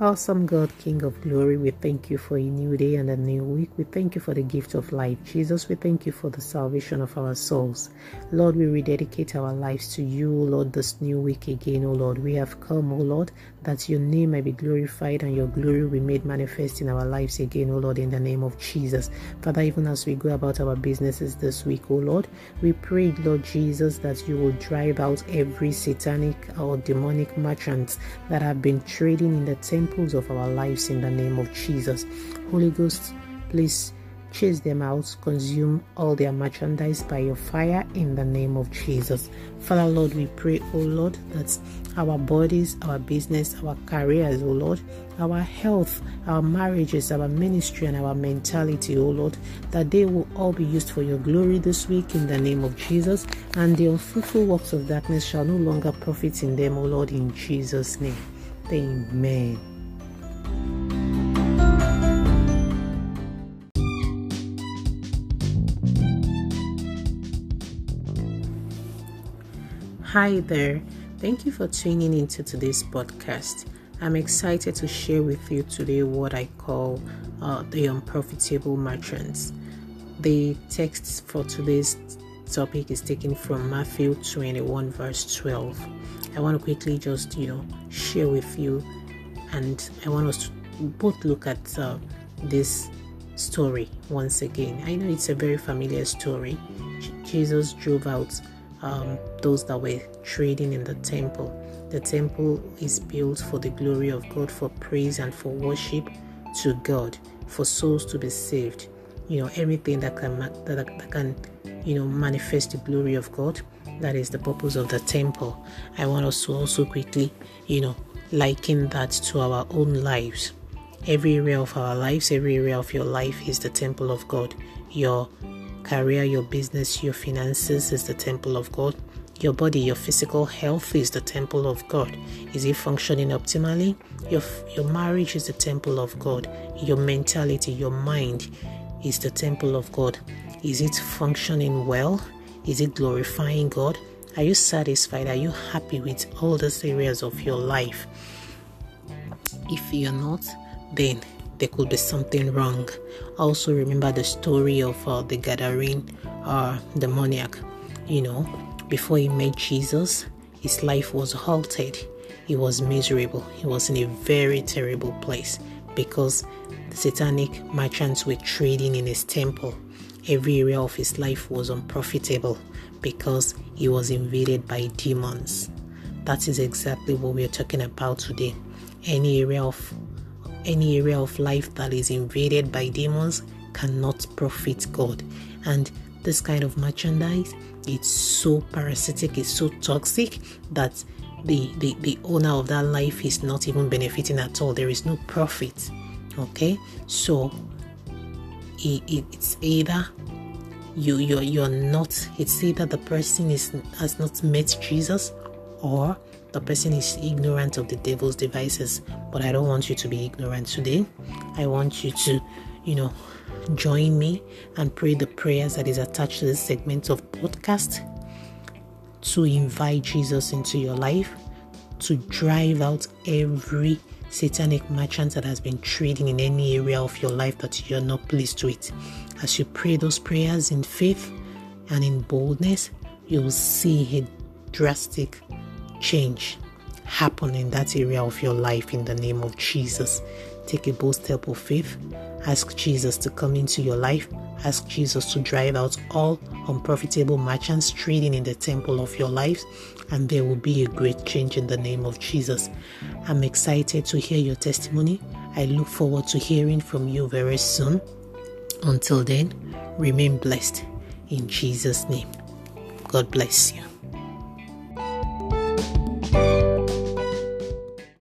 Awesome God, King of glory, we thank you for a new day and a new week. We thank you for the gift of life. Jesus, we thank you for the salvation of our souls. Lord, we rededicate our lives to you, Lord, this new week again, O Lord. We have come, O Lord, that your name may be glorified and your glory be made manifest in our lives again, O Lord, in the name of Jesus. Father, even as we go about our businesses this week, O Lord, we pray, Lord Jesus, that you will drive out every satanic or demonic merchant that have been trading in the temple of our lives in the name of Jesus. Holy Ghost, please chase them out, consume all their merchandise by your fire in the name of Jesus. Father, Lord, we pray, oh Lord, that our bodies, our business, our careers, oh Lord, our health, our marriages, our ministry, and our mentality, oh Lord, that they will all be used for your glory this week in the name of Jesus, and the unfruitful works of darkness shall no longer profit in them, oh Lord, in Jesus' name. Amen. Hi there. Thank you for tuning into today's podcast. I'm excited to share with you today what I call uh, the unprofitable merchants. The text for today's topic is taken from Matthew 21, verse 12. I want to quickly just, you know, share with you, and I want us to both look at uh, this story once again. I know it's a very familiar story. Jesus drove out um, those that were trading in the temple. The temple is built for the glory of God, for praise and for worship to God, for souls to be saved. You know, everything that can that, that can you know manifest the glory of God. That is the purpose of the temple. I want us to also quickly, you know, liken that to our own lives. Every area of our lives, every area of your life is the temple of God. Your career, your business, your finances is the temple of God. Your body, your physical health is the temple of God. Is it functioning optimally? Your, your marriage is the temple of God. Your mentality, your mind is the temple of God. Is it functioning well? Is it glorifying God? Are you satisfied? Are you happy with all those areas of your life? If you're not, then there could be something wrong. Also, remember the story of uh, the Gadarene uh, demoniac. You know, before he met Jesus, his life was halted. He was miserable. He was in a very terrible place because the satanic merchants were trading in his temple. Every area of his life was unprofitable because he was invaded by demons. That is exactly what we are talking about today. Any area of any area of life that is invaded by demons cannot profit God. And this kind of merchandise, it's so parasitic, it's so toxic that the, the, the owner of that life is not even benefiting at all. There is no profit. Okay, so it, it, it's either you you're you're not it's either the person is has not met Jesus or the person is ignorant of the devil's devices. But I don't want you to be ignorant today. I want you to, you know, join me and pray the prayers that is attached to this segment of podcast to invite Jesus into your life, to drive out every satanic merchant that has been trading in any area of your life that you're not pleased with. As you pray those prayers in faith and in boldness, you'll see a drastic change happen in that area of your life in the name of Jesus. Take a bold step of faith. Ask Jesus to come into your life. Ask Jesus to drive out all unprofitable merchants trading in the temple of your life, and there will be a great change in the name of Jesus. I'm excited to hear your testimony. I look forward to hearing from you very soon. Until then, remain blessed in Jesus' name. God bless you.